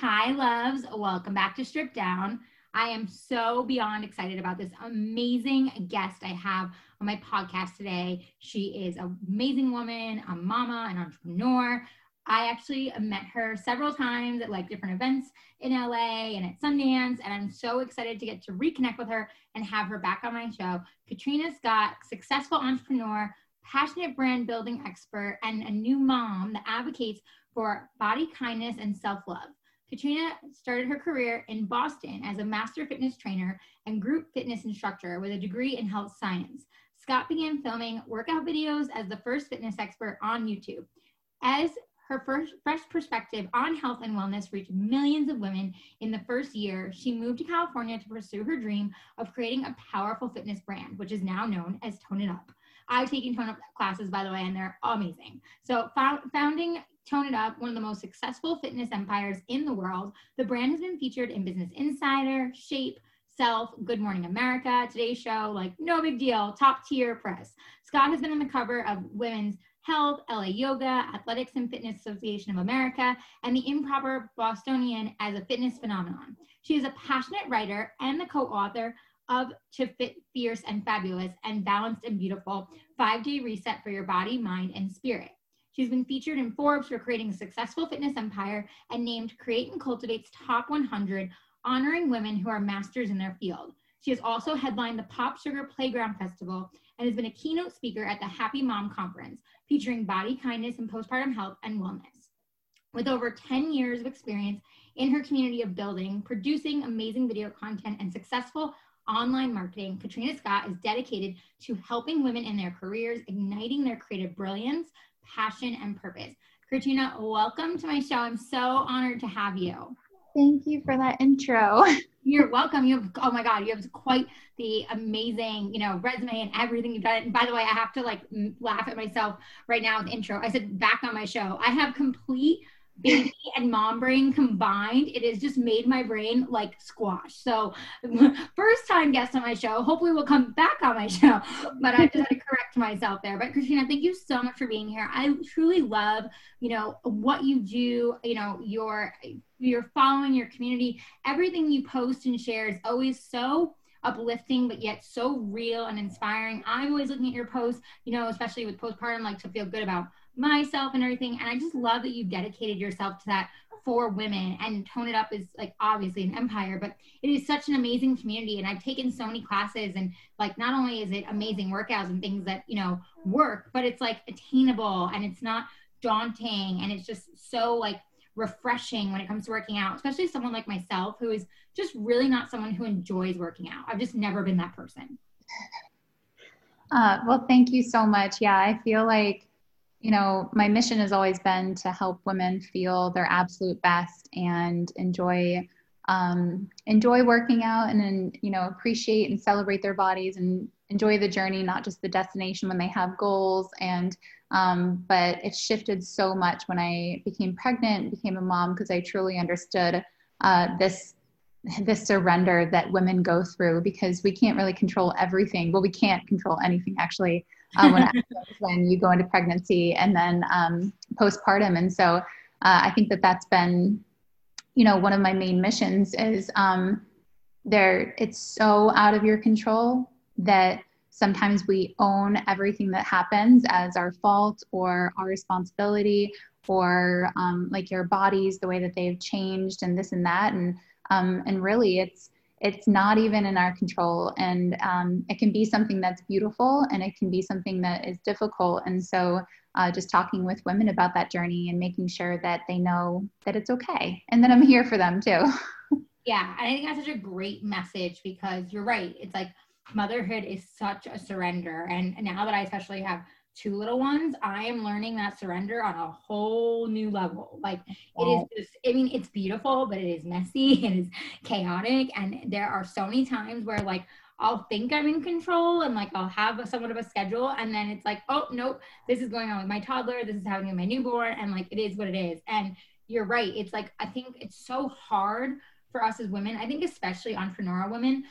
Hi, loves. Welcome back to Strip Down. I am so beyond excited about this amazing guest I have on my podcast today. She is an amazing woman, a mama, an entrepreneur. I actually met her several times at like different events in LA and at Sundance, and I'm so excited to get to reconnect with her and have her back on my show. Katrina Scott, successful entrepreneur, passionate brand building expert, and a new mom that advocates for body kindness and self love. Katrina started her career in Boston as a master fitness trainer and group fitness instructor with a degree in health science. Scott began filming workout videos as the first fitness expert on YouTube. As her first fresh perspective on health and wellness reached millions of women in the first year, she moved to California to pursue her dream of creating a powerful fitness brand, which is now known as Tone It Up. I've taken Tone Up classes, by the way, and they're amazing. So, founding Tone It Up, one of the most successful fitness empires in the world, the brand has been featured in Business Insider, Shape, Self, Good Morning America, Today's Show, like no big deal, top tier press. Scott has been on the cover of Women's Health, LA Yoga, Athletics and Fitness Association of America, and the Improper Bostonian as a fitness phenomenon. She is a passionate writer and the co author of To Fit, Fierce, and Fabulous and Balanced and Beautiful Five Day Reset for Your Body, Mind, and Spirit. She's been featured in Forbes for creating a successful fitness empire and named Create and Cultivate's Top 100, honoring women who are masters in their field. She has also headlined the Pop Sugar Playground Festival and has been a keynote speaker at the Happy Mom Conference, featuring body kindness and postpartum health and wellness. With over 10 years of experience in her community of building, producing amazing video content, and successful online marketing, Katrina Scott is dedicated to helping women in their careers, igniting their creative brilliance, passion, and purpose. Katrina, welcome to my show. I'm so honored to have you. Thank you for that intro. You're welcome. You have oh my god, you have quite the amazing, you know, resume and everything you've done. And by the way, I have to like laugh at myself right now with the intro. I said back on my show. I have complete baby and mom brain combined, it has just made my brain like squash. So, first time guest on my show. Hopefully, we'll come back on my show, but I just had to correct myself there. But Christina, thank you so much for being here. I truly love, you know, what you do. You know, your you're following your community. Everything you post and share is always so uplifting but yet so real and inspiring i'm always looking at your posts you know especially with postpartum like to feel good about myself and everything. And I just love that you've dedicated yourself to that for women and tone it up is like obviously an empire but it is such an amazing community and i've taken so many classes and like not only is it amazing workouts and things that you know work but it's like attainable and it's not daunting and it's just so like refreshing when it comes to working out especially someone like myself who is just really not someone who enjoys working out i've just never been that person uh, well thank you so much yeah i feel like you know, my mission has always been to help women feel their absolute best and enjoy um, enjoy working out and then you know appreciate and celebrate their bodies and enjoy the journey, not just the destination when they have goals. And um, but it shifted so much when I became pregnant, became a mom, because I truly understood uh, this this surrender that women go through because we can't really control everything. Well, we can't control anything actually uh, when, when you go into pregnancy and then um, postpartum. And so uh, I think that that's been, you know, one of my main missions is um, there. It's so out of your control that sometimes we own everything that happens as our fault or our responsibility or um, like your bodies the way that they've changed and this and that and um, and really it's it's not even in our control. And um, it can be something that's beautiful and it can be something that is difficult. And so uh, just talking with women about that journey and making sure that they know that it's okay and that i'm here for them too. Yeah i think that's such a great message because you're right. It's like motherhood is such a surrender. And now that i especially have two little ones, I am learning that surrender on a whole new level. Like wow. it is just, I mean, it's beautiful, but it is messy, it is chaotic. And there are so many times where like I'll think I'm in control and like I'll have a, somewhat of a schedule. And then it's like, oh, nope, this is going on with my toddler. This is happening with my newborn. And like it is what it is. And you're right. It's like, I think it's so hard for us as women. I think, especially entrepreneurial women,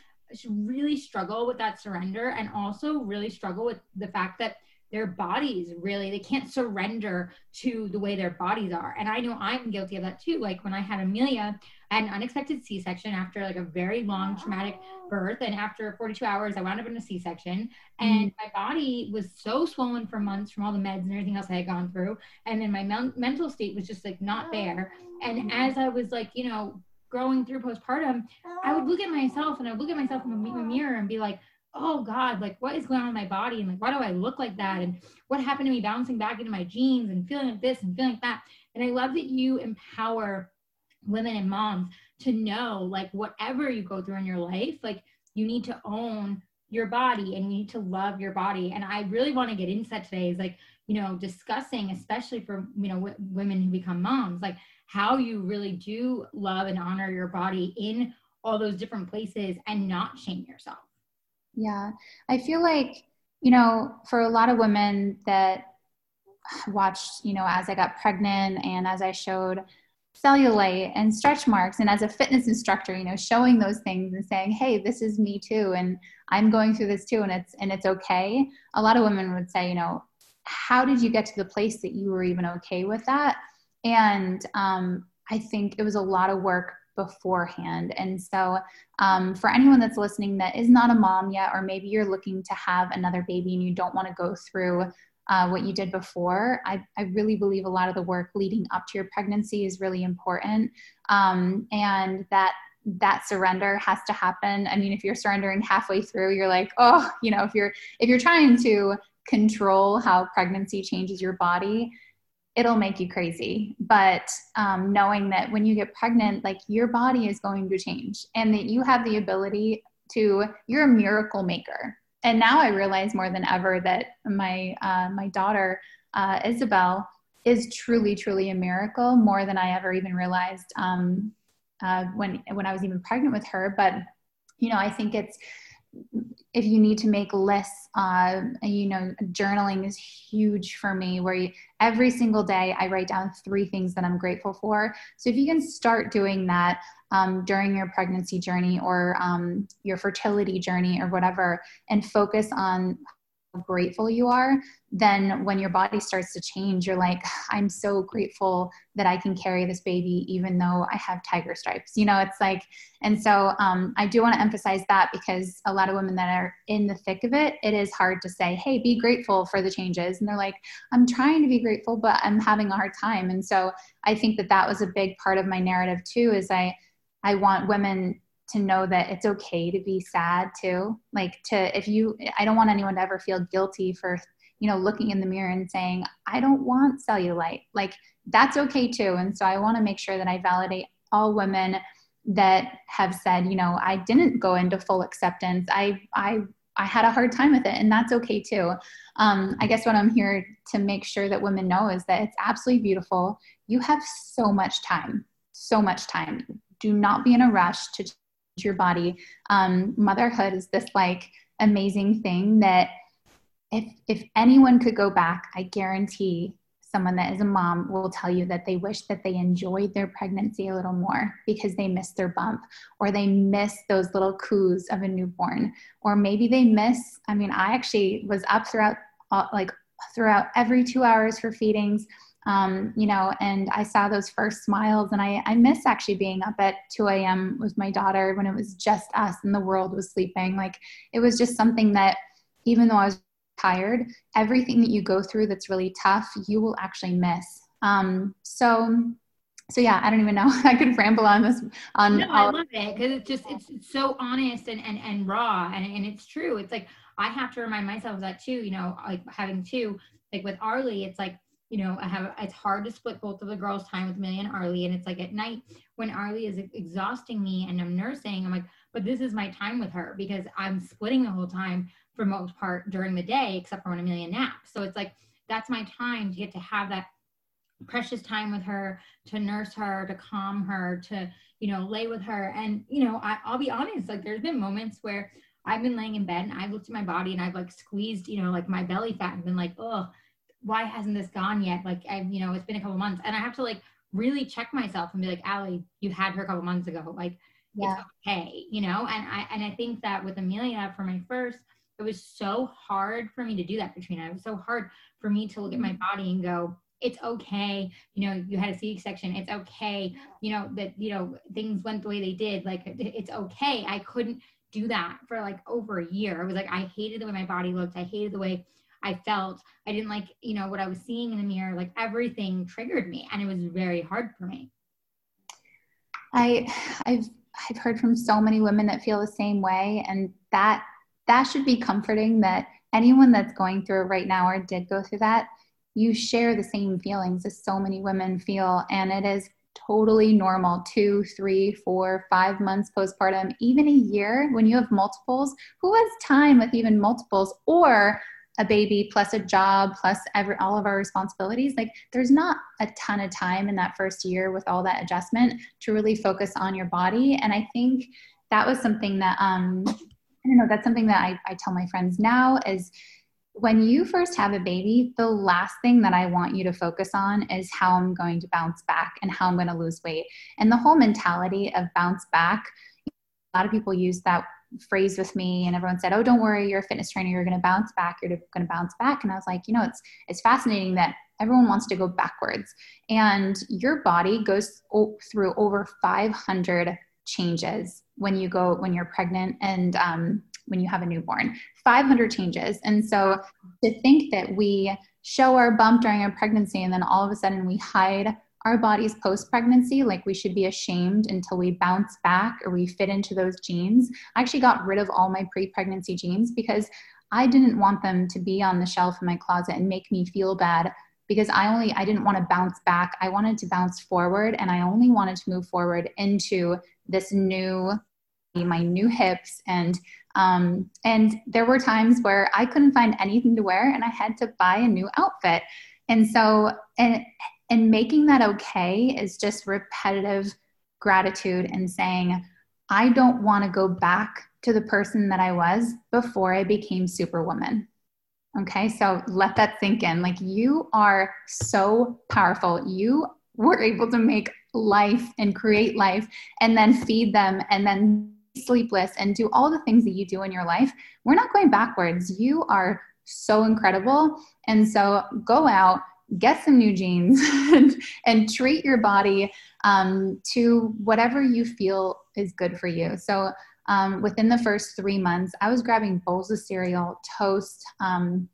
really struggle with that surrender and also really struggle with the fact that their bodies really they can't surrender to the way their bodies are. And i know i'm guilty of that too. Like when i had amelia i had an unexpected c-section after like a very long traumatic birth. And after 42 hours i wound up in a c-section. And mm-hmm. my body was so swollen for months from all the meds and everything else i had gone through. And then my men- mental state was just like not there. And as i was like you know growing through postpartum i would look at myself and i would look at myself in the mirror and be like oh God, like what is going on in my body? And like, why do I look like that? And what happened to me bouncing back into my jeans and feeling like this and feeling like that? And I love that you empower women and moms to know like whatever you go through in your life, like you need to own your body and you need to love your body. And I really want to get into that today is like, you know, discussing, especially for, you know, w- women who become moms, like how you really do love and honor your body in all those different places and not shame yourself. Yeah. I feel like, you know, for a lot of women that watched, you know, as I got pregnant and as I showed cellulite and stretch marks and as a fitness instructor, you know, showing those things and saying, "Hey, this is me too and I'm going through this too and it's and it's okay." A lot of women would say, you know, how did you get to the place that you were even okay with that? And um, I think it was a lot of work beforehand. And so, um, for anyone that's listening that is not a mom yet, or maybe you're looking to have another baby and you don't want to go through uh, what you did before, I, I, really believe a lot of the work leading up to your pregnancy is really important. Um, and that that surrender has to happen. I mean, if you're surrendering halfway through, you're like, oh, you know, if you're if you're trying to control how pregnancy changes your body, it'll make you crazy. But um, knowing that when you get pregnant, like your body is going to change and that you have the ability to, you're a miracle maker. And now I realize more than ever that my, uh, my daughter, uh, Isabel, is truly, truly a miracle more than I ever even realized um, uh, when, when I was even pregnant with her. But, you know, I think it's, if you need to make lists, uh, you know, journaling is huge for me. Where you, every single day I write down three things that I'm grateful for. So if you can start doing that um, during your pregnancy journey or um, your fertility journey or whatever, and focus on grateful you are, then when your body starts to change, you're like, I'm so grateful that I can carry this baby even though I have tiger stripes. You know, it's like, and so um, I do want to emphasize that because a lot of women that are in the thick of it, it is hard to say, hey, be grateful for the changes. And they're like, I'm trying to be grateful, but I'm having a hard time. And so I think that that was a big part of my narrative too, is I, I want women to know that it's okay to be sad too. Like to if you I don't want anyone to ever feel guilty for you know looking in the mirror and saying I don't want cellulite. Like that's okay too. And so I want to make sure that I validate all women that have said, you know, I didn't go into full acceptance. I I I had a hard time with it, and that's okay too. Um, I guess what I'm here to make sure that women know is that it's absolutely beautiful. You have so much time, so much time. Do not be in a rush to your body. Um, motherhood is this like amazing thing that if if anyone could go back, I guarantee someone that is a mom will tell you that they wish that they enjoyed their pregnancy a little more because they miss their bump or they miss those little coos of a newborn or maybe they miss i mean i actually was up throughout uh, like throughout every two hours for feedings um, you know, and I saw those first smiles, and I, I miss actually being up at 2 a.m. with my daughter when it was just us and the world was sleeping. Like it was just something that, even though I was tired, everything that you go through that's really tough, you will actually miss. Um, so, so yeah, I don't even know. I could ramble on this. On no, all- I love it because it's just it's, it's so honest and and and raw, and and it's true. It's like I have to remind myself of that too. You know, like having two, like with Arlie, it's like you know, I have it's hard to split both of the girls' time with Millie and Arlie. And it's like at night when Arlie is exhausting me and I'm nursing, I'm like, but this is my time with her because I'm splitting the whole time for most part during the day, except for when Amelia naps. So it's like that's my time to get to have that precious time with her, to nurse her, to calm her, to, you know, lay with her. And, you know, I, I'll be honest, like there's been moments where I've been laying in bed and I've looked at my body and I've like squeezed, you know, like my belly fat and been like, oh, why hasn't this gone yet? Like, I've you know, it's been a couple months, and I have to like really check myself and be like, Allie, you had her a couple months ago. Like, yeah. it's okay, you know. And I and I think that with Amelia for my first, it was so hard for me to do that, Katrina. It was so hard for me to look at my mm-hmm. body and go, it's okay. You know, you had a C section. It's okay. You know, that, you know, things went the way they did. Like, it's okay. I couldn't do that for like over a year. I was like, I hated the way my body looked. I hated the way I felt. I didn't like, you know, what I was seeing in the mirror. Like, everything triggered me. And it was very hard for me. I, I've, I've heard from so many women that feel the same way. And that that should be comforting that anyone that's going through it right now or did go through that, you share the same feelings as so many women feel. And it is totally normal two, three, four, five months postpartum, even a year when you have multiples. Who has time with even multiples or a baby plus a job plus every, all of our responsibilities like there's not a ton of time in that first year with all that adjustment to really focus on your body and i think that was something that um, I don't know, that's something that I, I tell my friends now is when you first have a baby, the last thing that I want you to focus on is how I'm going to bounce back and how I'm going to lose weight. And the whole mentality of bounce back, a lot of people use that phrase with me and everyone said, "Oh, don't worry, you're a fitness trainer, you're going to bounce back, you're going to bounce back." And I was like, you know, it's it's fascinating that everyone wants to go backwards. And your body goes through over 500 changes when you go when you're pregnant and um, when you have a newborn 500 changes and so to think that we show our bump during our pregnancy and then all of a sudden we hide our bodies post pregnancy like we should be ashamed until we bounce back or we fit into those jeans i actually got rid of all my pre-pregnancy jeans because i didn't want them to be on the shelf in my closet and make me feel bad because I only I didn't want to bounce back. I wanted to bounce forward and I only wanted to move forward into this new my new hips and um, and there were times where I couldn't find anything to wear and I had to buy a new outfit. And so and and making that okay is just repetitive gratitude and saying, I don't want to go back to the person that I was before I became superwoman. Okay, so let that sink in. Like you are so powerful. You were able to make life and create life and then feed them and then sleepless and do all the things that you do in your life. We're not going backwards. You are so incredible. And so go out, get some new jeans, and, and treat your body um, to whatever you feel is good for you. So um, within the first three months, I was grabbing bowls of cereal, toast, um,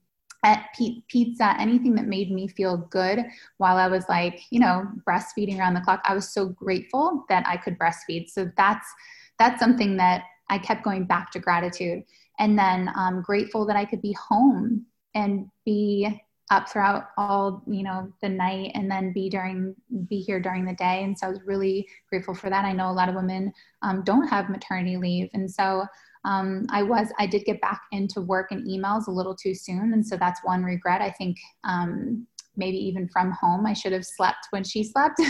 pizza, anything that made me feel good while I was like, you know, breastfeeding around the clock. I was so grateful that I could breastfeed. So that's that's something that I kept going back to gratitude, and then I'm grateful that I could be home and be up throughout all you know the night and then be during be here during the day. And so i was really grateful for that. I know a lot of women um, don't have maternity leave. And so um, i was i did get back into work and emails a little too soon. And so that's one regret. I think um, maybe even from home i should have slept when she slept.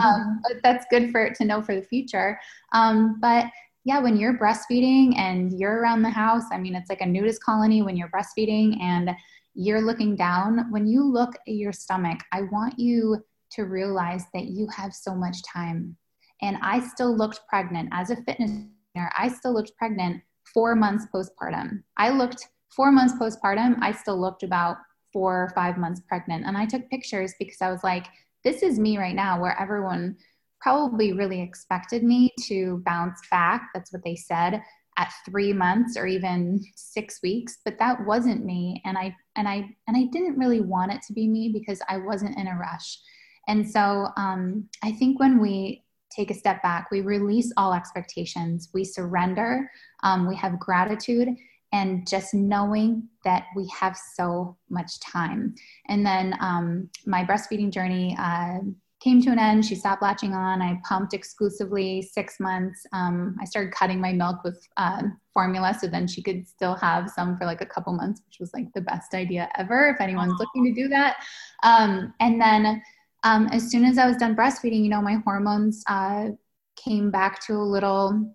Um, but that's good for it to know for the future. Um, but yeah, when you're breastfeeding and you're around the house, I mean, it's like a nudist colony when you're breastfeeding. And you're looking down, when you look at your stomach, I want you to realize that you have so much time. And I still looked pregnant as a fitness trainer. I still looked pregnant four months postpartum. I looked four months postpartum. I still looked about four or five months pregnant. And I took pictures because I was like, this is me right now, where everyone probably really expected me to bounce back. That's what they said at three months or even six weeks but that wasn't me. And i and i and i didn't really want it to be me because i wasn't in a rush. And so um, i think when we take a step back we release all expectations. We surrender. Um, we have gratitude and just knowing that we have so much time. And then um, my breastfeeding journey uh, came to an end. She stopped latching on. I pumped exclusively six months. Um, I started cutting my milk with uh, formula so then she could still have some for like a couple months, which was like the best idea ever if anyone's looking to do that. Um, and then um, as soon as I was done breastfeeding, you know, my hormones uh, came back to a little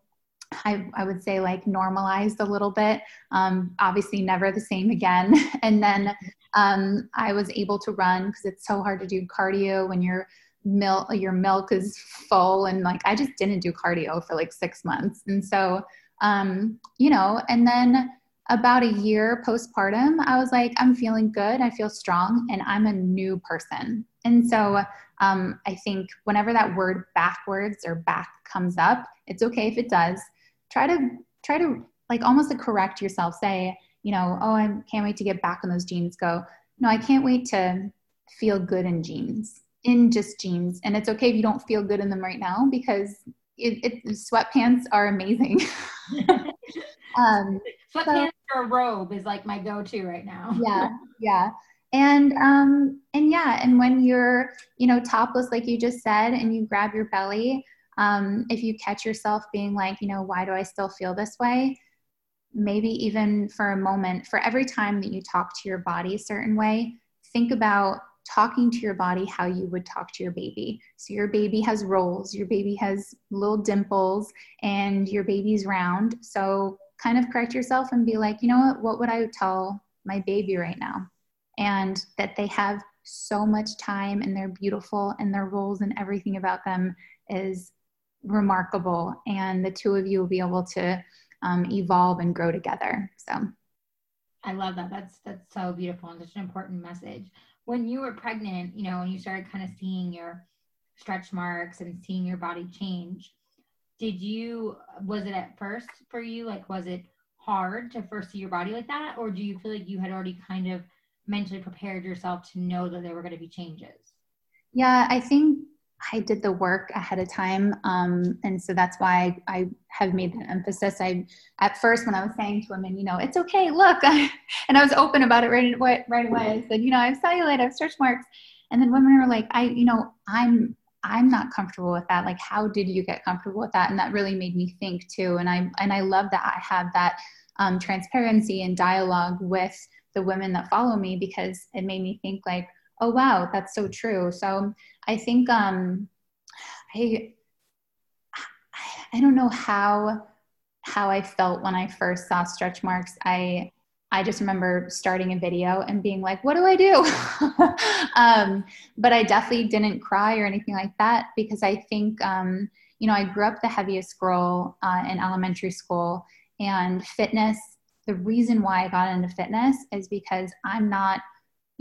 I, I, would say like normalized a little bit. Um, obviously, never the same again. and then um, I was able to run because it's so hard to do cardio when you're milk your milk is full and like i just didn't do cardio for like six months and so um you know and then about a year postpartum, I was like, I'm feeling good. I feel strong and I'm a new person. And so um, I think whenever that word backwards or back comes up, it's okay if it does. Try to, try to like almost to correct yourself. Say, you know, oh, I can't wait to get back on those jeans. Go, no, I can't wait to feel good in jeans, in just jeans. And it's okay if you don't feel good in them right now because it, it sweatpants are amazing. um, sweatpants so, or a robe is like my go-to right now. yeah, yeah. And um, and yeah, and when you're, you know, topless, like you just said, and you grab your belly, um, if you catch yourself being like, you know, why do I still feel this way? Maybe even for a moment, for every time that you talk to your body a certain way, think about talking to your body how you would talk to your baby. So your baby has rolls, your baby has little dimples, and your baby's round. So kind of correct yourself and be like, you know what, what would I tell my baby right now? And that they have so much time and they're beautiful and their rolls and everything about them is remarkable. And the two of you will be able to um, evolve and grow together. So I love that. That's that's so beautiful and such an important message when you were pregnant, you know, and you started kind of seeing your stretch marks and seeing your body change, did you, was it at first for you? Like, was it hard to first see your body like that? Or do you feel like you had already kind of mentally prepared yourself to know that there were going to be changes? Yeah, I think I did the work ahead of time. Um, and so that's why I, I, have made the emphasis. I, at first, when I was saying to women, you know, it's okay, look, and I was open about it right, right away. I said, you know, I have cellulite, I have stretch marks. And then women were like, I, you know, I'm, I'm not comfortable with that. Like, how did you get comfortable with that? And that really made me think too. And I, and I love that I have that um, transparency and dialogue with the women that follow me because it made me think like, oh wow. That's so true. So i think um i i don't know how how i felt when i first saw stretch marks. I i just remember starting a video and being like what do i do? Um, but i definitely didn't cry or anything like that because i think um, you know i grew up the heaviest girl uh, in elementary school. And fitness the reason why i got into fitness is because i'm not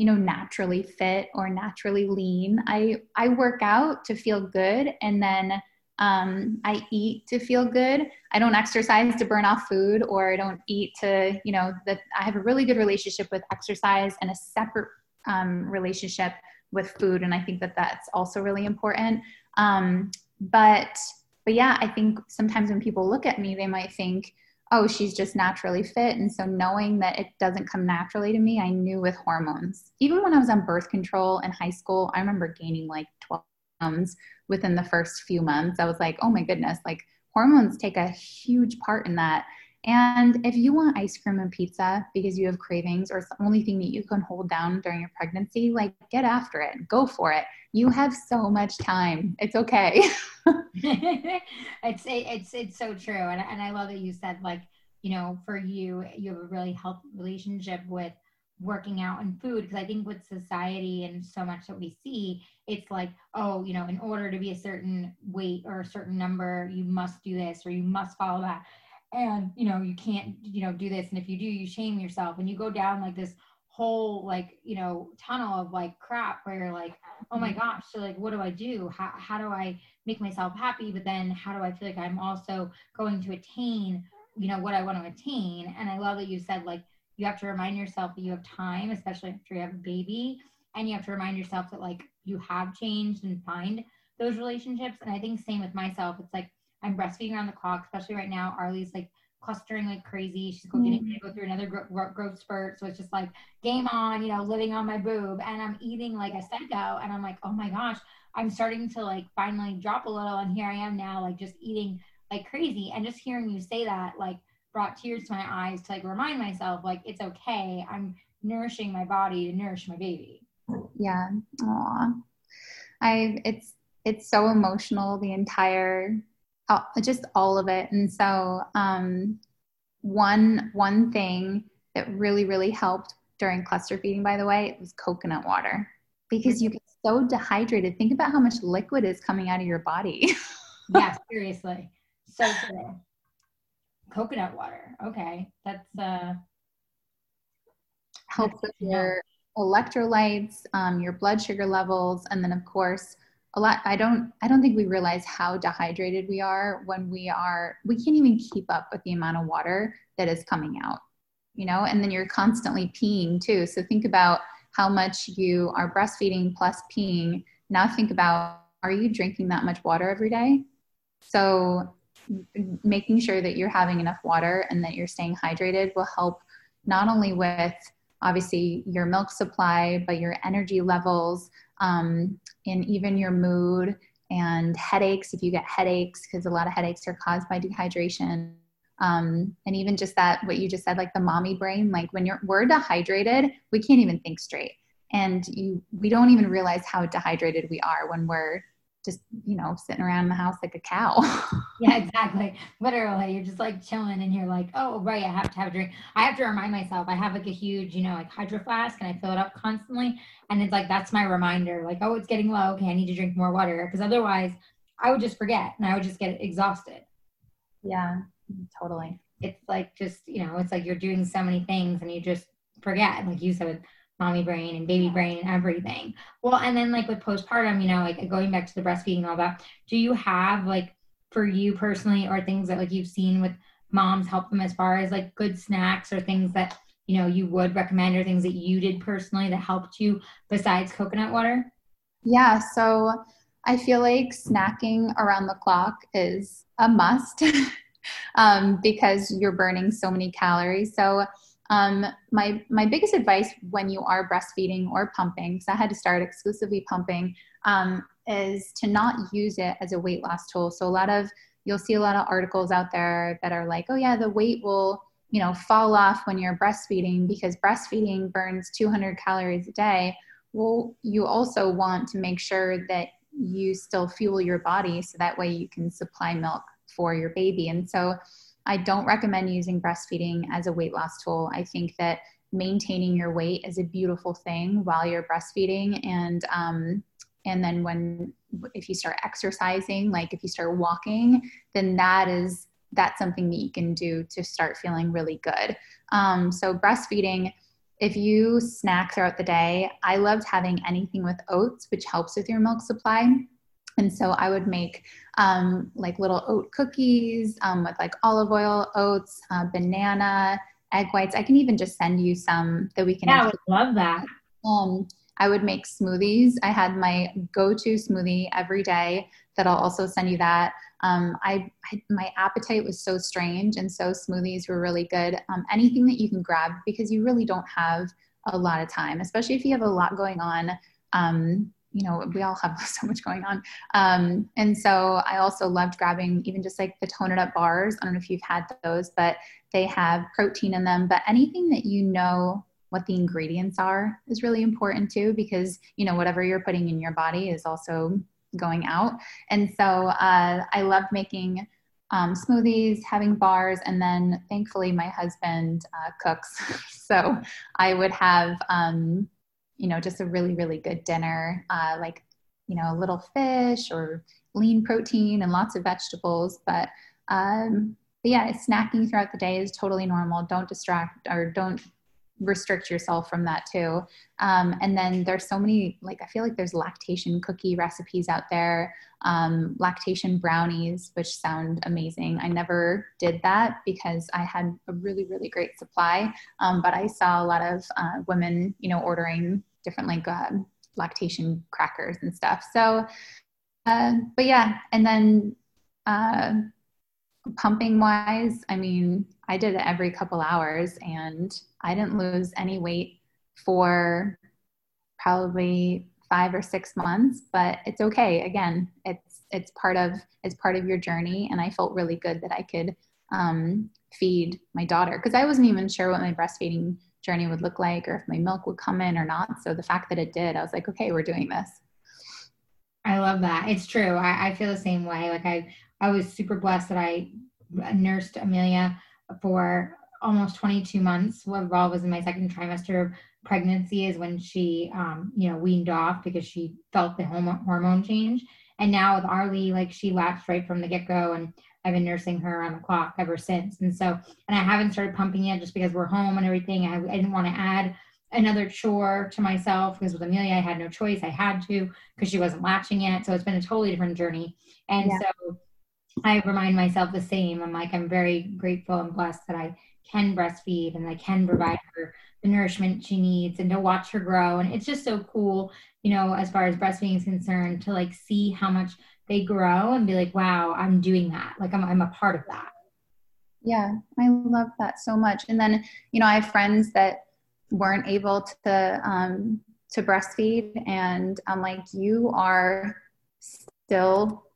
you know naturally fit or naturally lean i i work out to feel good and then um, i eat to feel good. I don't exercise to burn off food or i don't eat to you know that i have a really good relationship with exercise and a separate um, relationship with food and i think that that's also really important. Um, but but yeah i think sometimes when people look at me they might think oh, she's just naturally fit. And so knowing that it doesn't come naturally to me, I knew with hormones. Even when I was on birth control in high school, I remember gaining like 12 pounds within the first few months. I was like, oh my goodness, like hormones take a huge part in that. And if you want ice cream and pizza because you have cravings or it's the only thing that you can hold down during your pregnancy, like get after it, go for it. You have so much time. It's okay. it's it's it's so true, and and I love that you said like you know for you you have a really healthy relationship with working out and food because I think with society and so much that we see, it's like, oh, you know, in order to be a certain weight or a certain number, you must do this or you must follow that and you know you can't you know do this and if you do you shame yourself and you go down like this whole like you know tunnel of like crap where you're like oh my gosh so like what do i do? How, how do i make myself happy? But then how do i feel like i'm also going to attain you know what i want to attain? And i love that you said like you have to remind yourself that you have time especially after you have a baby and you have to remind yourself that like you have changed and find those relationships. And i think same with myself. It's like I'm breastfeeding around the clock, especially right now. Arlie's like clustering like crazy. She's going mm. to go through another growth, growth spurt. So it's just like game on, you know, living on my boob. And I'm eating like a psycho. And I'm like, oh my gosh, I'm starting to like finally drop a little. And here I am now, like just eating like crazy. And just hearing you say that, like, brought tears to my eyes to like remind myself, like, it's okay. I'm nourishing my body to nourish my baby. Yeah. Aw. I, it's, it's so emotional the entire just all of it. And so, um, one one thing that really really helped during cluster feeding, by the way, was coconut water because you get so dehydrated. Think about how much liquid is coming out of your body. yeah, seriously, so true. Coconut water. Okay, that's uh, helps with your electrolytes, um, your blood sugar levels, and then of course a lot i don't i don't think we realize how dehydrated we are when we are we can't even keep up with the amount of water that is coming out you know? And then you're constantly peeing too. So think about how much you are breastfeeding plus peeing. Now think about are you drinking that much water every day? So making sure that you're having enough water and that you're staying hydrated will help not only with obviously your milk supply but your energy levels um, and even your mood and headaches if you get headaches because a lot of headaches are caused by dehydration. Um, and even just that what you just said like the mommy brain like when you're we're dehydrated we can't even think straight. And you we don't even realize how dehydrated we are when we're just you know sitting around the house like a cow. Yeah exactly. Literally you're just like chilling and you're like oh right i have to have a drink. I have to remind myself i have like a huge you know like hydro flask and i fill it up constantly. And it's like that's my reminder like oh it's getting low. Okay i need to drink more water. Because otherwise i would just forget and i would just get exhausted. Yeah totally. It's like just you know it's like you're doing so many things and you just forget like you said mommy brain and baby brain and everything. Well, and then like with postpartum, you know, like going back to the breastfeeding and all that, do you have like for you personally or things that like you've seen with moms help them as far as like good snacks or things that you know you would recommend or things that you did personally that helped you besides coconut water? Yeah, so I feel like snacking around the clock is a must um, because you're burning so many calories. So um, my my biggest advice when you are breastfeeding or pumping, because I had to start exclusively pumping, um, is to not use it as a weight loss tool. So a lot of you'll see a lot of articles out there that are like, oh yeah, the weight will you know fall off when you're breastfeeding because breastfeeding burns 200 calories a day. Well, you also want to make sure that you still fuel your body so that way you can supply milk for your baby. And so I don't recommend using breastfeeding as a weight loss tool. I think that maintaining your weight is a beautiful thing while you're breastfeeding. And um, and then when if you start exercising like if you start walking then that is that's something that you can do to start feeling really good. Um, so breastfeeding if you snack throughout the day i loved having anything with oats which helps with your milk supply and so I would make um, like little oat cookies um, with like olive oil, oats, uh, banana, egg whites. I can even just send you some that we can. Yeah, I would love that. Um, I would make smoothies. I had my go-to smoothie every day that I'll also send you that. Um, I, I, my appetite was so strange, and so smoothies were really good. Um, anything that you can grab because you really don't have a lot of time, especially if you have a lot going on. Um, you know we all have so much going on. Um, and so i also loved grabbing even just like the tone it up bars. I don't know if you've had those but they have protein in them. But anything that you know what the ingredients are is really important too because you know whatever you're putting in your body is also going out. And so uh, i loved making um, smoothies having bars and then thankfully my husband uh, cooks. So i would have um, you know, just a really, really good dinner, uh, like, you know, a little fish or lean protein and lots of vegetables. But, um, but yeah, snacking throughout the day is totally normal. Don't distract or don't restrict yourself from that too. Um, and then there's so many, like, I feel like there's lactation cookie recipes out there, um, lactation brownies, which sound amazing. I never did that because I had a really, really great supply. Um, but I saw a lot of uh, women, you know, ordering different like uh, lactation crackers and stuff. So, uh, but yeah, and then uh, pumping wise, I mean, I did it every couple hours and I didn't lose any weight for probably five or six months but it's okay again it's it's part of it's part of your journey and i felt really good that i could um, feed my daughter because i wasn't even sure what my breastfeeding journey would look like or if my milk would come in or not. So the fact that it did, I was like, okay, we're doing this. I love that. It's true. I, I feel the same way. Like I, I was super blessed that I nursed Amelia for almost 22 months. While was in my second trimester of pregnancy is when she, um, you know, weaned off because she felt the hormone change. And now with Arlie, like she latched right from the get go and I've been nursing her on the clock ever since. And so, and I haven't started pumping yet just because we're home and everything. I, I didn't want to add another chore to myself because with Amelia, I had no choice. I had to because she wasn't latching yet. So it's been a totally different journey. And yeah. so I remind myself the same. I'm like, I'm very grateful and blessed that I can breastfeed and I can provide her the nourishment she needs and to watch her grow. And it's just so cool, you know, as far as breastfeeding is concerned, to like see how much they grow and be like, wow, I'm doing that. Like I'm, I'm a part of that. Yeah, I love that so much. And then, you know, I have friends that weren't able to um, to breastfeed, and I'm like, you are still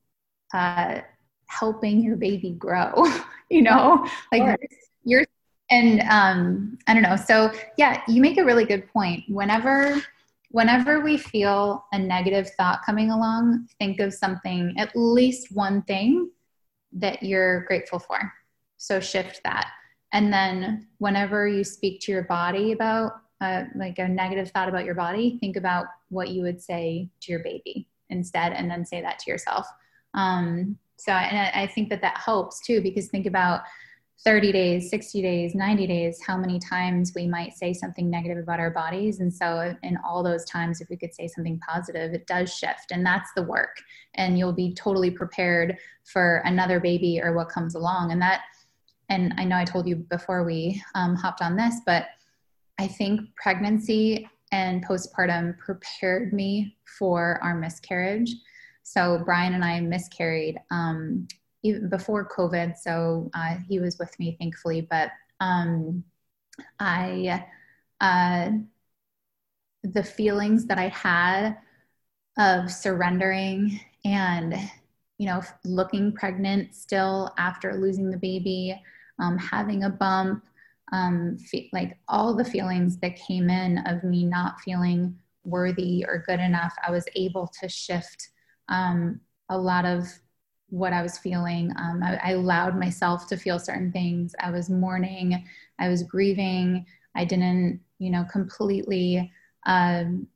uh, helping your baby grow. you know, like you're, you're and um, I don't know. So yeah, you make a really good point. Whenever whenever we feel a negative thought coming along, think of something, at least one thing that you're grateful for. So shift that. And then whenever you speak to your body about uh, like a negative thought about your body, think about what you would say to your baby instead, and then say that to yourself. Um, so, and I think that that helps too, because think about 30 days, 60 days, 90 days, how many times we might say something negative about our bodies. And so, in all those times, if we could say something positive, it does shift. And that's the work. And you'll be totally prepared for another baby or what comes along. And that, and I know I told you before we um, hopped on this, but I think pregnancy and postpartum prepared me for our miscarriage. So, Brian and I miscarried um, even before COVID. So uh, he was with me, thankfully. But um, I, uh, the feelings that I had of surrendering and, you know, looking pregnant still after losing the baby, um, having a bump, um, fe- like all the feelings that came in of me not feeling worthy or good enough, I was able to shift um, a lot of what I was feeling. Um, I, I, allowed myself to feel certain things. I was mourning, I was grieving. I didn't, you know, completely um,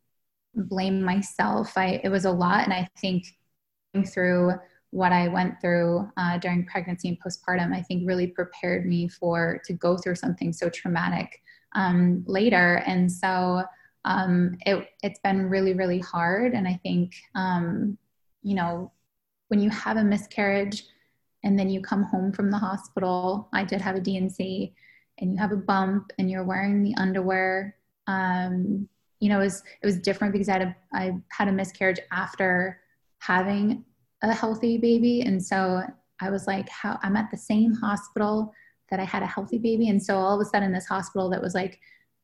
blame myself. I, it was a lot. And I think through what I went through uh, during pregnancy and postpartum, I think really prepared me for to go through something so traumatic um, later. And so um, it, it's been really, really hard. And I think, um, you know, when you have a miscarriage and then you come home from the hospital, I did have a D&C, and you have a bump and you're wearing the underwear. Um, you know, it was, it was different because I had a, I had a miscarriage after having a healthy baby. And so I was like, how I'm at the same hospital that I had a healthy baby. And so all of a sudden this hospital that was like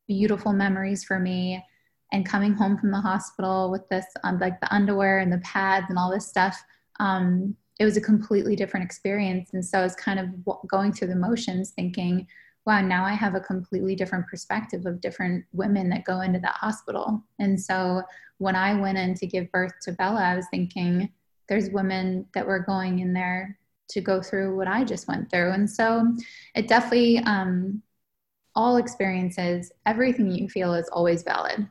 beautiful memories for me and coming home from the hospital with this um, like the underwear and the pads and all this stuff um, it was a completely different experience. And so I was kind of going through the motions thinking, wow, now I have a completely different perspective of different women that go into that hospital. And so when I went in to give birth to Bella, I was thinking, there's women that were going in there to go through what I just went through. And so it definitely, um, all experiences, everything you feel is always valid.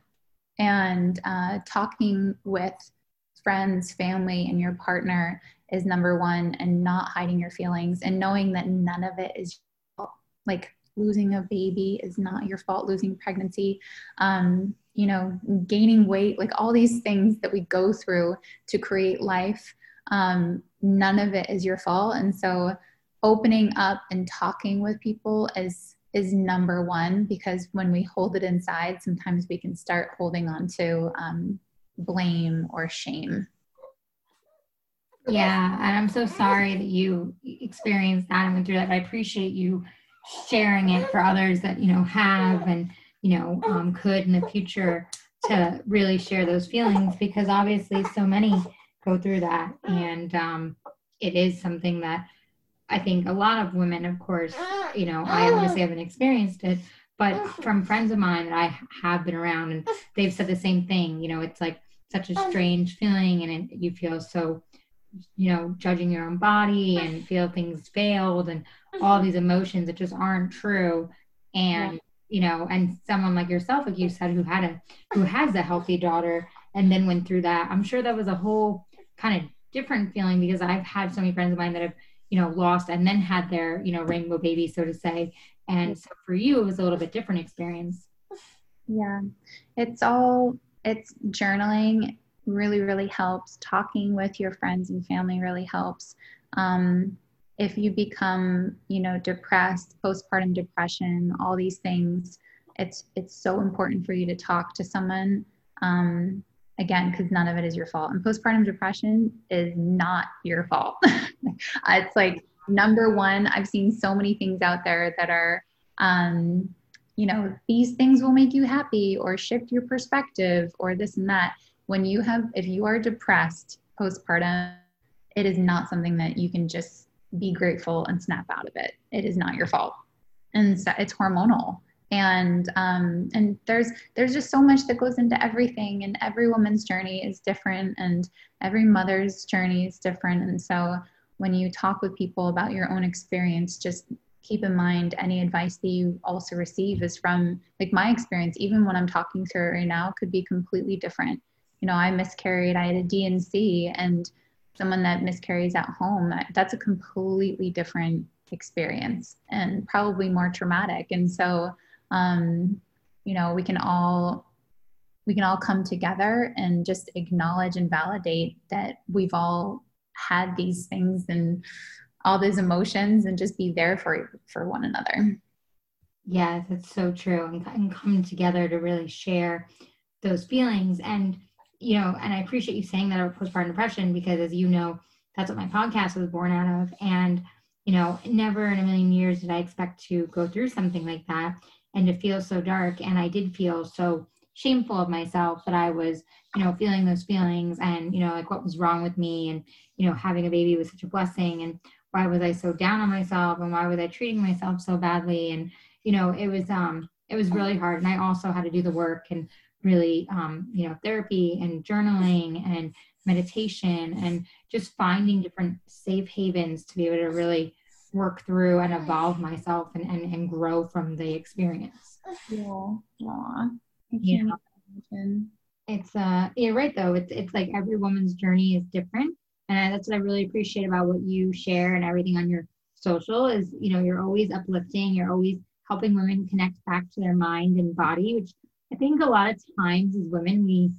And uh, talking with friends, family, and your partner is number one, and not hiding your feelings and knowing that none of it is like losing a baby is not your fault, losing pregnancy, um, you know, gaining weight, like all these things that we go through to create life. Um, none of it is your fault. And so opening up and talking with people is is number one because when we hold it inside, sometimes we can start holding on to um, blame or shame. Yeah, and I'm so sorry that you experienced that and went through that. I appreciate you sharing it for others that you know have and you know um, could in the future to really share those feelings because obviously so many go through that and um, it is something that I think a lot of women, of course, you know, I obviously haven't experienced it, but from friends of mine that I have been around and they've said the same thing. You know, it's like such a um, strange feeling and it, you feel so you know judging your own body and feel things failed and all mm-hmm. these emotions that just aren't true. And yeah. you know and someone like yourself like you said who had a who mm-hmm. has a healthy daughter and then went through that i'm sure that was a whole kind of different feeling because i've had so many friends of mine that have you know lost and then had their you know rainbow baby so to say. And so for you it was a little bit different experience. Yeah. It's all, it's journaling really, really helps. Talking with your friends and family really helps. Um, if you become, you know, depressed, postpartum depression, all these things, it's it's so important for you to talk to someone. Um, again, because none of it is your fault. And postpartum depression is not your fault. it's like number one. I've seen so many things out there that are um, you know, these things will make you happy or shift your perspective or this and that. When you have, if you are depressed postpartum, it is not something that you can just be grateful and snap out of it. It is not your fault. And so it's hormonal. And um, and there's there's just so much that goes into everything, and every woman's journey is different, and every mother's journey is different. And so when you talk with people about your own experience, just keep in mind any advice that you also receive is from like my experience even when i'm talking to her right now could be completely different. You know i miscarried i had a D&C and someone that miscarries at home that's a completely different experience and probably more traumatic. And so um, you know we can all we can all come together and just acknowledge and validate that we've all had these things and all these emotions and just be there for for one another. Yes it's so true. And, and come together to really share those feelings. And you know and i appreciate you saying that about postpartum depression because as you know that's what my podcast was born out of. And you know never in a million years did i expect to go through something like that and to feel so dark. And i did feel so shameful of myself that i was you know feeling those feelings and you know like what was wrong with me and you know having a baby was such a blessing. And why was I so down on myself and why was I treating myself so badly? And, you know, it was, um, it was really hard. And I also had to do the work and really, um, you know, therapy and journaling and meditation and just finding different safe havens to be able to really work through and evolve myself and, and, and grow from the experience. Yeah. Yeah. It's uh you're right though. It's it's like every woman's journey is different and that's what i really appreciate about what you share and everything on your social is you know you're always uplifting you're always helping women connect back to their mind and body which i think a lot of times as women we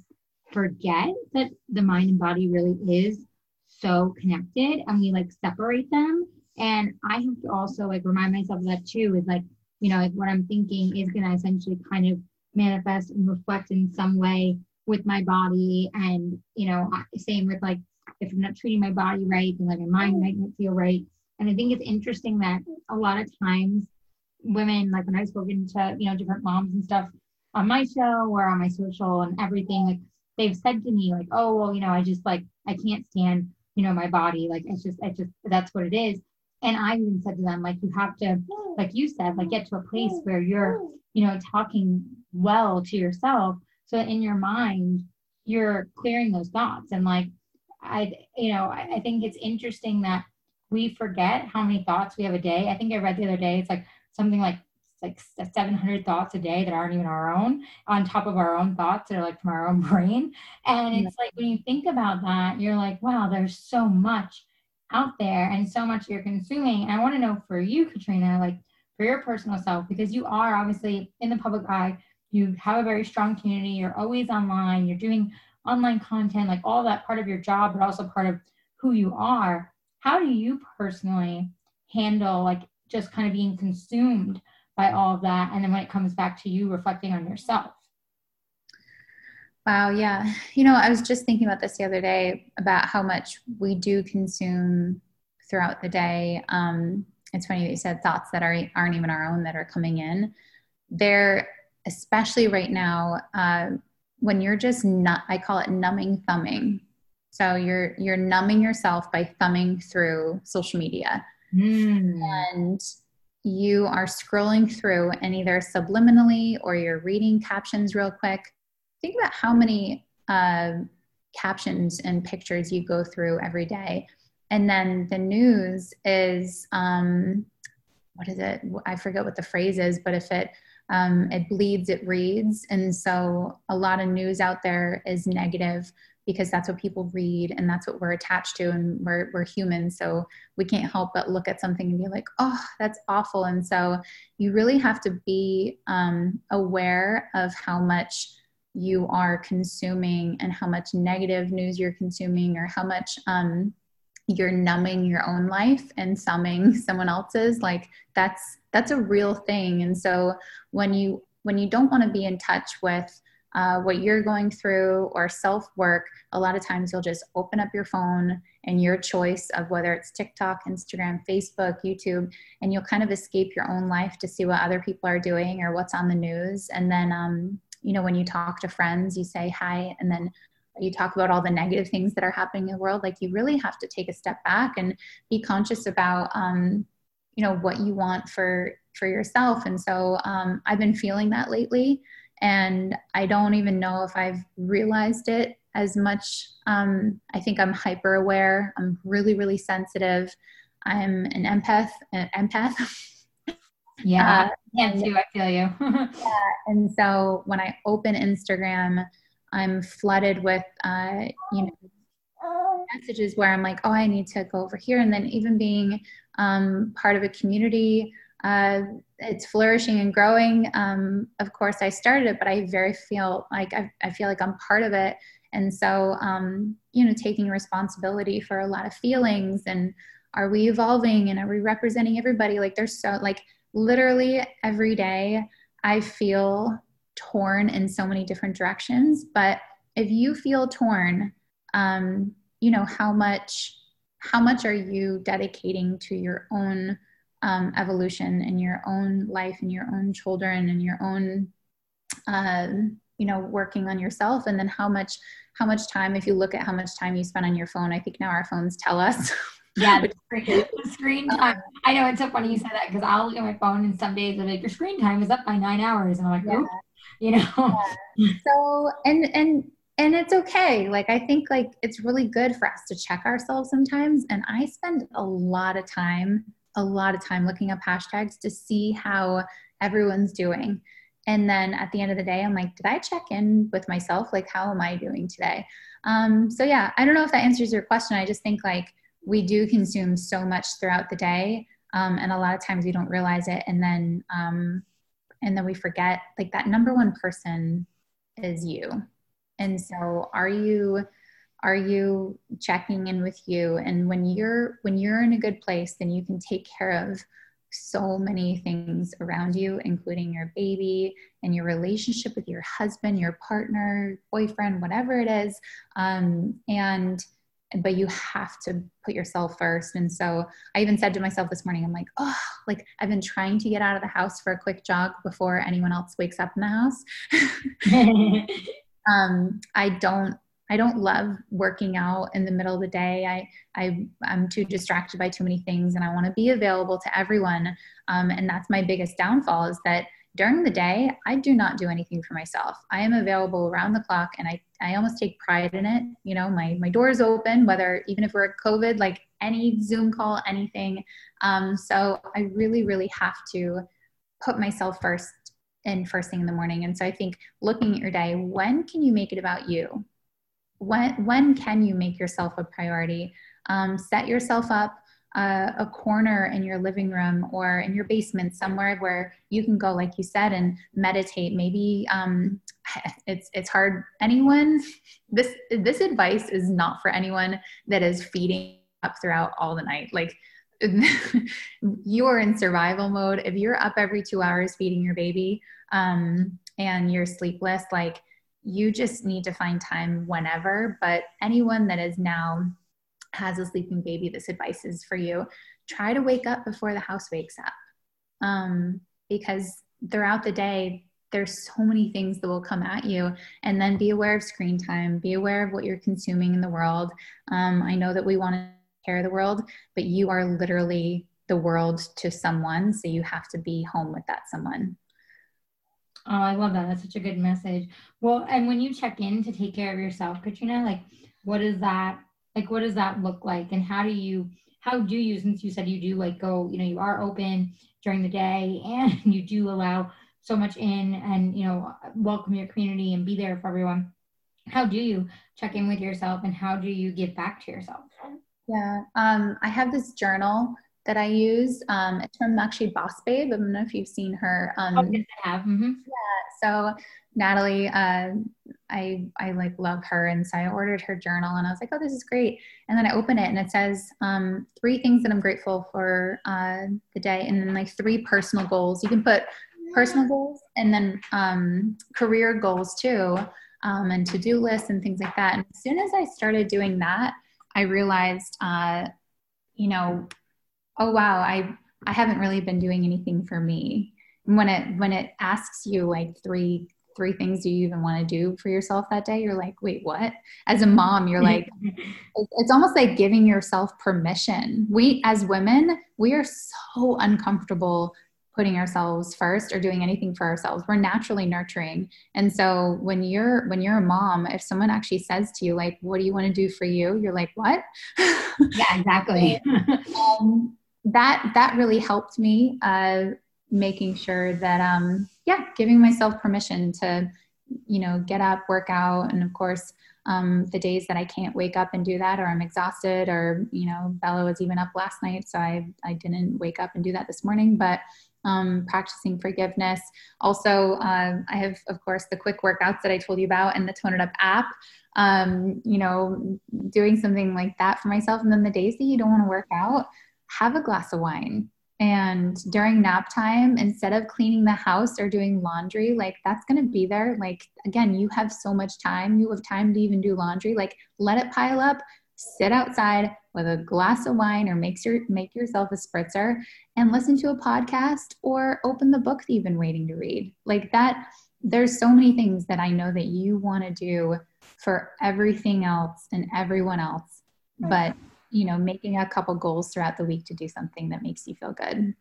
forget that the mind and body really is so connected and we like separate them. And i have to also like remind myself of that too is like you know like what i'm thinking is going to essentially kind of manifest and reflect in some way with my body. And you know same with like if I'm not treating my body right, then like my mind mm. might not feel right. And I think it's interesting that a lot of times women, like when I've spoken to, you know, different moms and stuff on my show or on my social and everything, like they've said to me, like, oh, well, you know, I just like, I can't stand, you know, my body. Like, it's just, it's just, that's what it is. And I even said to them, like, you have to, like you said, like get to a place where you're, you know, talking well to yourself. So in your mind, you're clearing those thoughts and like I, you know, I, I think it's interesting that we forget how many thoughts we have a day. I think I read the other day, it's like something like like 700 thoughts a day that aren't even our own on top of our own thoughts that are like from our own brain. And it's like when you think about that you're like wow there's so much out there and so much you're consuming. And i want to know for you katrina like for your personal self because you are obviously in the public eye you have a very strong community you're always online you're doing online content, like all that part of your job, but also part of who you are. How do you personally handle like just kind of being consumed by all of that? And then when it comes back to you reflecting on yourself? Wow, yeah. You know, I was just thinking about this the other day about how much we do consume throughout the day. Um, it's funny that you said thoughts that are, aren't even our own that are coming in. They're, especially right now, uh, when you're just not i call it numbing thumbing. So you're you're numbing yourself by thumbing through social media. Mm. and you are scrolling through and either subliminally or you're reading captions real quick. Think about how many uh, captions and pictures you go through every day. And then the news is um, what is it? I forget what the phrase is but if it um, it bleeds, it reads. And so a lot of news out there is negative. because that's what people read and that's what we're attached to and we're, we're human so we can't help but look at something and be like oh that's awful and so you really have to be um, aware of how much you are consuming and how much negative news you're consuming or how much um, you're numbing your own life and summing someone else's like that's that's a real thing and so when you when you don't want to be in touch with uh, what you're going through or self work, a lot of times you'll just open up your phone and your choice of whether it's TikTok, Instagram, Facebook, YouTube, and you'll kind of escape your own life to see what other people are doing or what's on the news. And then, um, you know, when you talk to friends, you say hi, and then you talk about all the negative things that are happening in the world. Like you really have to take a step back and be conscious about, um, you know, what you want for for yourself. And so um, I've been feeling that lately and I don't even know if I've realized it as much. Um, I think I'm hyper aware. I'm really, really sensitive. I'm an empath. An empath. Yeah, uh, and, too. I feel you. yeah, and so when I open Instagram, I'm flooded with, uh, you know, messages where I'm like, oh, I need to go over here, and then even being um, part of a community uh, it's flourishing and growing. Um, of course, I started it, but I very feel like I, I feel like I'm part of it. And so, um, you know, taking responsibility for a lot of feelings and are we evolving and are we representing everybody? Like there's so like literally every day I feel torn in so many different directions. But if you feel torn, um, you know, how much how much are you dedicating to your own um, evolution and your own life and your own children and your own uh, you know working on yourself and then how much how much time if you look at how much time you spend on your phone i think now our phones tell us yeah the screen, screen time i know it's so funny you said that because i'll look at my phone and some days i'm like your screen time is up by nine hours and i'm like yeah. you know yeah. so and and and it's okay like i think like it's really good for us to check ourselves sometimes and i spend a lot of time a lot of time looking up hashtags to see how everyone's doing. And then at the end of the day, I'm like, did I check in with myself? Like, how am I doing today? Um, so, yeah, I don't know if that answers your question. I just think like we do consume so much throughout the day. Um, and a lot of times we don't realize it. And then, um, and then we forget like that number one person is you. And so, are you are you checking in with you and when you're when you're in a good place then you can take care of so many things around you including your baby and your relationship with your husband your partner boyfriend whatever it is um, and but you have to put yourself first and so i even said to myself this morning i'm like oh like i've been trying to get out of the house for a quick jog before anyone else wakes up in the house um, i don't I don't love working out in the middle of the day. I, I I'm too distracted by too many things, and I want to be available to everyone. Um, and that's my biggest downfall is that during the day I do not do anything for myself. I am available around the clock, and I I almost take pride in it. You know, my my door is open, whether even if we're at COVID, like any Zoom call, anything. Um, so I really really have to put myself first in first thing in the morning. And so I think looking at your day, when can you make it about you? when when can you make yourself a priority um, set yourself up uh, a corner in your living room or in your basement somewhere where you can go like you said and meditate. Maybe um, it's it's hard. Anyone? This this advice is not for anyone that is feeding up throughout all the night. Like you're in survival mode. If you're up every two hours feeding your baby um, and you're sleepless like you just need to find time whenever. But anyone that is now has a sleeping baby, this advice is for you. Try to wake up before the house wakes up. Um, because throughout the day, there's so many things that will come at you and then be aware of screen time be aware of what you're consuming in the world um, i know that we want to care the world but you are literally the world to someone so you have to be home with that someone Oh, I love that. That's such a good message. Well, and when you check in to take care of yourself, Katrina, like what does that like what does that look like and how do you how do you since you said you do like go, you know, you are open during the day and you do allow so much in and you know welcome your community and be there for everyone. how do you check in with yourself and how do you give back to yourself? Yeah, um, I have this journal that I use. Um, it's from actually Boss Babe. I don't know if you've seen her. Um, oh, yes, I have. Mm-hmm. Yeah, so Natalie, uh, I I like love her, and so I ordered her journal, and I was like, oh, this is great. And then I open it, and it says um, three things that I'm grateful for uh, the day, and then like three personal goals. You can put personal goals and then um, career goals too um, and to-do lists and things like that. And as soon as I started doing that, I realized, uh, you know, oh wow, I I haven't really been doing anything for me. when it when it asks you like three three things do you even want to do for yourself that day, you're like, wait, what? As a mom, you're like, it's almost like giving yourself permission. We as women, we are so uncomfortable putting ourselves first or doing anything for ourselves. We're naturally nurturing. And so when you're when you're a mom if someone actually says to you like what do you want to do for you? you're like what? Yeah exactly. Um, that that really helped me uh, making sure that um yeah giving myself permission to you know get up work out and of course um, the days that I can't wake up and do that, or I'm exhausted, or you know, Bella was even up last night, so I I didn't wake up and do that this morning. But um, practicing forgiveness. Also, uh, I have, of course, the quick workouts that I told you about and the Tone It Up app. Um, you know, doing something like that for myself. And then the days that you don't want to work out, have a glass of wine. And during nap time, instead of cleaning the house or doing laundry, like that's going to be there. Like, again, you have so much time. You have time to even do laundry. Like, let it pile up, sit outside with a glass of wine or makes your make yourself a spritzer and listen to a podcast or open the book that you've been waiting to read like that there's so many things that i know that you want to do for everything else and everyone else but you know making a couple goals throughout the week to do something that makes you feel good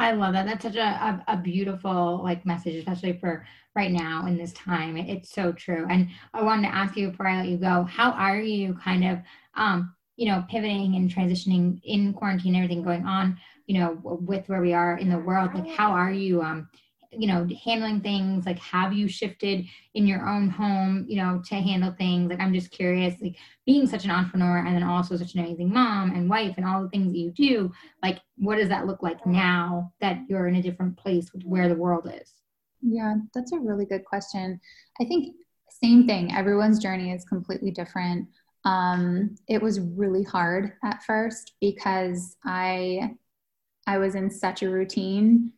I love that. That's such a, a, a, beautiful like message, especially for right now in this time. It's so true. And I wanted to ask you before I let you go, how are you kind of um, you know, pivoting and transitioning in quarantine, everything going on, you know, with where we are in the world, like how are you, um, you know, handling things? Like, have you shifted in your own home, you know, to handle things? Like, I'm just curious, like being such an entrepreneur and then also such an amazing mom and wife and all the things that you do, like, what does that look like now that you're in a different place with where the world is? Yeah, that's a really good question. I think same thing. Everyone's journey is completely different. Um, it was really hard at first because I I was in such a routine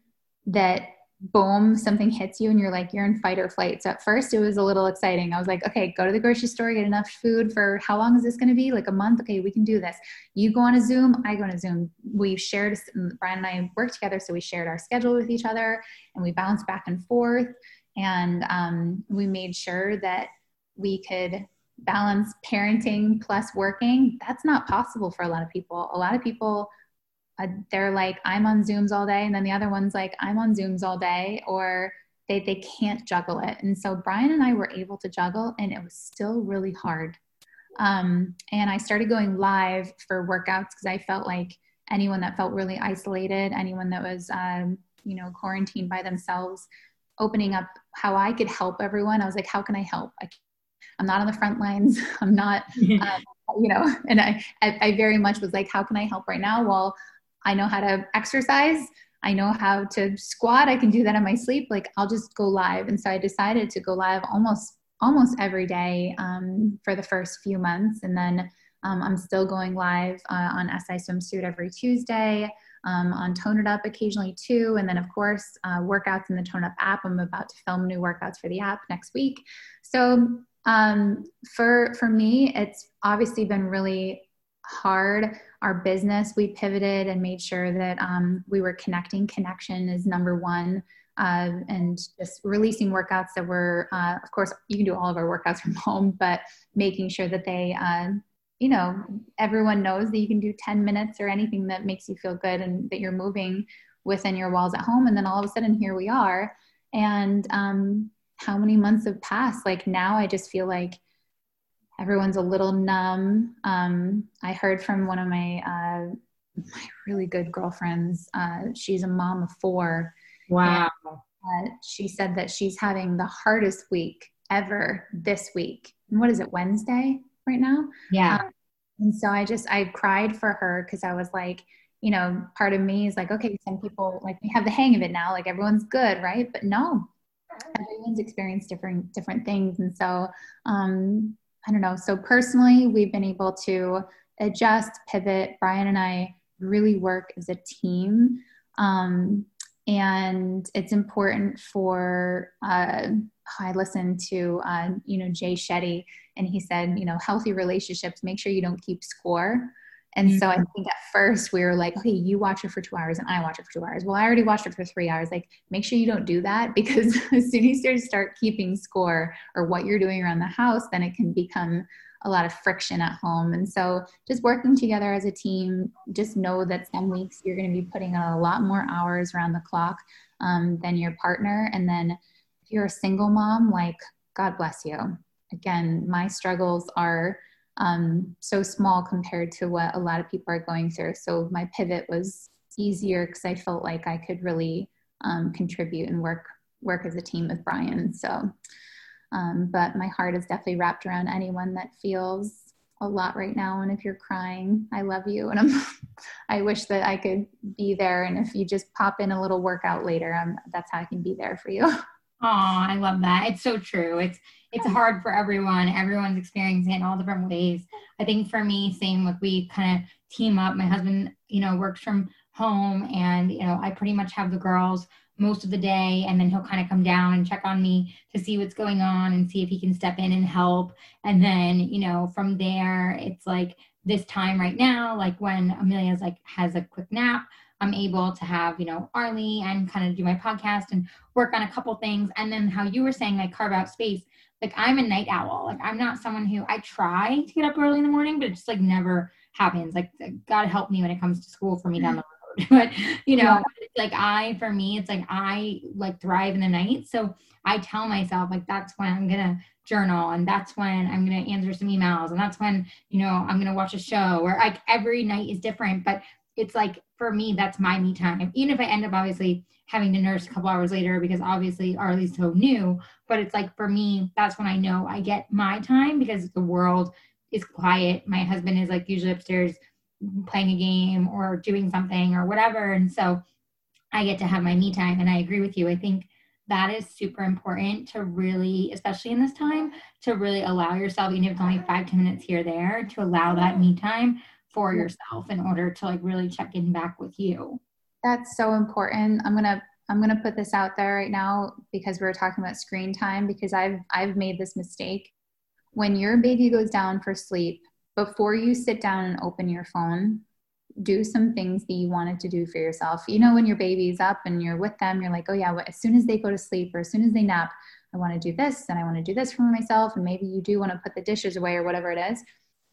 that boom, something hits you and you're like, you're in fight or flight. So at first it was a little exciting. I was like, okay, go to the grocery store, get enough food for how long is this going to be? Like a month? Okay, we can do this. You go on a Zoom, I go on a Zoom. We shared, Brian and I worked together. So we shared our schedule with each other and we bounced back and forth. And um, we made sure that we could balance parenting plus working, that's not possible for a lot of people. A lot of people, uh, they're like, I'm on Zooms all day. And then the other one's like, I'm on Zooms all day, or they, they can't juggle it. And so Brian and I were able to juggle, and it was still really hard. Um, and I started going live for workouts because I felt like anyone that felt really isolated, anyone that was, um, you know, quarantined by themselves, opening up how I could help everyone. I was like, how can I help? I I'm not on the front lines. I'm not, um, you know, and I, I very much was like, how can I help right now? Well, I know how to exercise. I know how to squat. I can do that in my sleep. Like I'll just go live. And so I decided to go live almost almost every day um, for the first few months, and then um, I'm still going live uh, on SI Swimsuit every Tuesday. Um, on Tone It Up occasionally too. And then, of course, uh, workouts in the Tone Up app. I'm about to film new workouts for the app next week. So um, for for me, it's obviously been really hard. Our business, we pivoted and made sure that um, we were connecting. Connection is number one. Uh, and just releasing workouts that were, uh, of course, you can do all of our workouts from home, but making sure that they, uh, you know, everyone knows that you can do 10 minutes or anything that makes you feel good and that you're moving within your walls at home. And then all of a sudden, here we are. And um, how many months have passed like now i just feel like everyone's a little numb um, i heard from one of my uh, my really good girlfriends uh, she's a mom of four wow and, uh, she said that she's having the hardest week ever this week And what is it, Wednesday right now? Yeah. Um, and so I just, I cried for her because I was like, you know, part of me is like, okay, some people like we have the hang of it now, like everyone's good, right? But no, everyone's experienced different different things, and so um, I don't know. So personally, we've been able to adjust, pivot. Brian and I really work as a team. Um, and it's important for uh, i listened to uh, you know jay shetty and he said you know healthy relationships make sure you don't keep score and mm-hmm. so I think at first we were like, okay, you watch it for two hours and I watch it for two hours. Well, I already watched it for three hours. Like, make sure you don't do that because as soon as you start keeping score or what you're doing around the house, then it can become a lot of friction at home. And so just working together as a team, just know that some weeks you're going to be putting a lot more hours around the clock um, than your partner. And then if you're a single mom, like, God bless you. Again, my struggles are um, so small compared to what a lot of people are going through. So my pivot was easier because I felt like I could really um, contribute and work work as a team with Brian. So, um, but my heart is definitely wrapped around anyone that feels a lot right now. And if you're crying, I love you, and I'm I wish that I could be there. And if you just pop in a little workout later, I'm, that's how I can be there for you. Oh, I love that. It's so true. It's it's hard for everyone. Everyone's experiencing it in all different ways. I think for me, same like we kind of team up. My husband, you know, works from home and you know, I pretty much have the girls most of the day and then he'll kind of come down and check on me to see what's going on and see if he can step in and help. And then, you know, from there it's like this time right now, like when Amelia's like has a quick nap, I'm able to have, you know, Arlie and kind of do my podcast and work on a couple things. And then how you were saying, like carve out space. Like I'm a night owl. Like I'm not someone who I try to get up early in the morning, but it just like never happens. Like God help me when it comes to school for me down the road. but you know, yeah. like I for me, it's like I like thrive in the night. So I tell myself like that's when I'm gonna journal and that's when I'm gonna answer some emails and that's when, you know, I'm gonna watch a show or like every night is different. But it's like for me, that's my me time. Even if I end up obviously having to nurse a couple hours later because obviously Arlie's so new, but it's like for me, that's when I know I get my time because the world is quiet. My husband is like usually upstairs playing a game or doing something or whatever. And so I get to have my me time. And I agree with you. I think that is super important to really, especially in this time, to really allow yourself, even if it's only five ten minutes here, there, to allow that me time for yourself in order to like really check in back with you. That's so important. I'm going to I'm going to put this out there right now because we are talking about screen time because I've I've made this mistake. When your baby goes down for sleep, before you sit down and open your phone, do some things that you wanted to do for yourself. You know, when your baby's up and you're with them, you're like, oh yeah, well, as soon as they go to sleep or as soon as they nap, I want to do this and I want to do this for myself. And maybe you do want to put the dishes away or whatever it is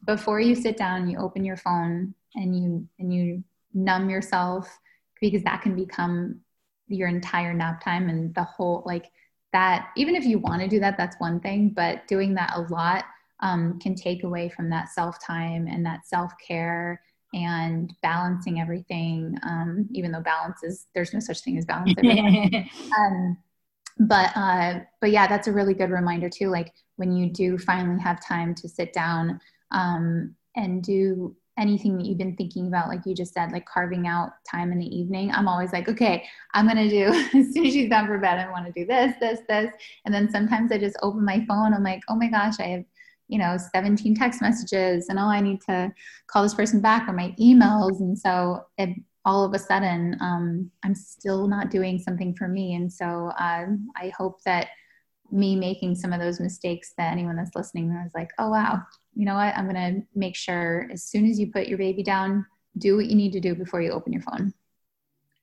before you sit down you open your phone and you and you numb yourself because that can become your entire nap time and the whole like that even if you want to do that that's one thing but doing that a lot um, can take away from that self time and that self care and balancing everything um, even though balance is there's no such thing as balance um, but uh, but yeah that's a really good reminder too like when you do finally have time to sit down um, and do anything that you've been thinking about, like you just said, like carving out time in the evening. I'm always like, okay, I'm gonna do as soon as she's done for bed, I want to do this, this, this, and then sometimes I just open my phone. I'm like, oh my gosh, I have you know 17 text messages, and oh, I need to call this person back or my emails, and so it, all of a sudden, um, I'm still not doing something for me, and so um, I hope that me making some of those mistakes that anyone that's listening is like, oh wow, you know what? I'm going to make sure as soon as you put your baby down, do what you need to do before you open your phone.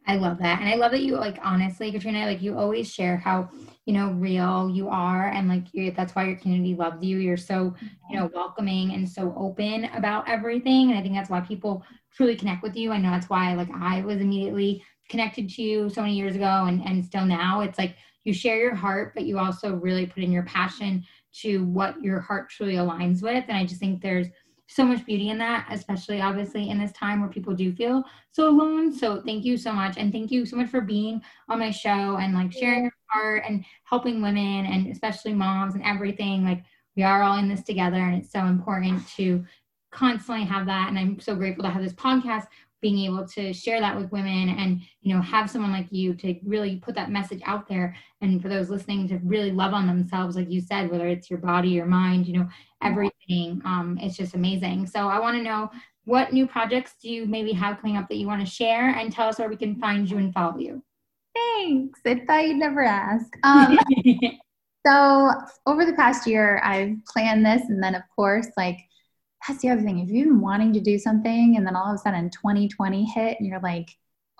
I love that. And I love that you like honestly, Katrina, like you always share how, you know, real you are and like you that's why your community loves you. You're so, you know, welcoming and so open about everything. And I think that's why people truly connect with you. I know that's why like I was immediately connected to you so many years ago and, and still now. It's like you share your heart, but you also really put in your passion to what your heart truly aligns with. And I just think there's so much beauty in that, especially obviously in this time where people do feel so alone. So thank you so much. And thank you so much for being on my show and like sharing your heart and helping women and especially moms and everything. Like we are all in this together and it's so important to constantly have that and i'm so grateful to have this podcast being able to share that with women and you know have someone like you to really put that message out there. And for those listening to really love on themselves like you said whether it's your body your mind you know everything um, it's just amazing. So i want to know what new projects do you maybe have coming up that you want to share? And tell us where we can find you and follow you. Thanks. I thought you'd never ask. Um, so over the past year i've planned this and then of course like that's the other thing. If you've been wanting to do something and then all of a sudden 2020 hit and you're like,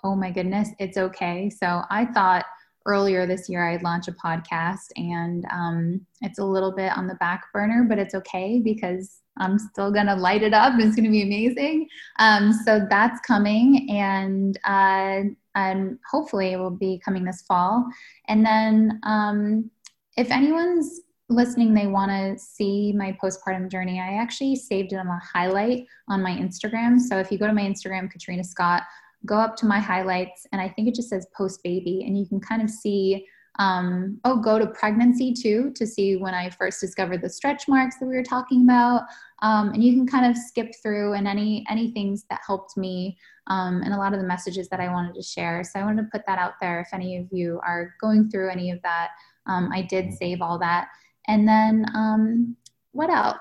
oh my goodness, it's okay. So I thought earlier this year I'd launch a podcast and um, it's a little bit on the back burner, but it's okay because I'm still going to light it up. It's going to be amazing. Um, so that's coming and, uh, and hopefully it will be coming this fall. And then um, if anyone's listening they want to see my postpartum journey. I actually saved it on a highlight on my instagram. So if you go to my instagram katrina scott go up to my highlights and i think it just says post baby and you can kind of see um, oh go to pregnancy too to see when i first discovered the stretch marks that we were talking about. Um, and you can kind of skip through and any any things that helped me um, and a lot of the messages that i wanted to share. So i wanted to put that out there if any of you are going through any of that. Um, i did save all that and then um, what else?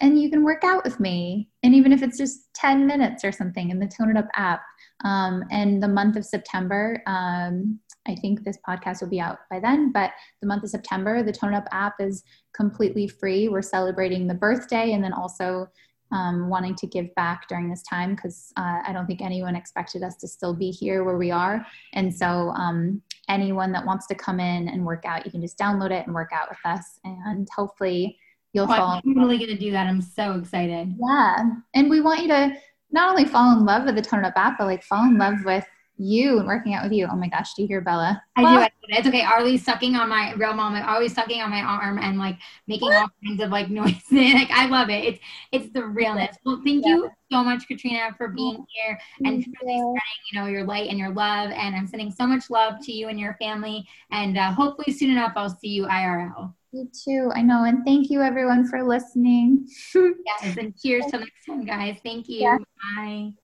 And you can work out with me. And even if it's just 10 minutes or something in the Tone It Up app. Um, and the month of September, um, I think this podcast will be out by then, but the month of September, the Tone Up app is completely free. We're celebrating the birthday and then also um, wanting to give back during this time because uh, I don't think anyone expected us to still be here where we are. And so, um, anyone that wants to come in and work out, you can just download it and work out with us. And hopefully, you'll well, fall. I'm really going to do that. I'm so excited. Yeah. And we want you to not only fall in love with the Tone Up app, but like fall in love with you and working out with you. Oh my gosh, do you hear Bella? I well, do. It's okay. Arlie's sucking on my real mom. Arlie's sucking on my arm and like making all kinds of like noises. like I love it. It's it's the realness. Well, thank yeah. you so much, Katrina, for being here and truly spreading, you know, your light and your love. And I'm sending so much love to you and your family. And uh, hopefully soon enough, I'll see you IRL. You too. I know. And thank you everyone for listening. yes. And cheers till next time, guys. Thank you. Yeah. Bye.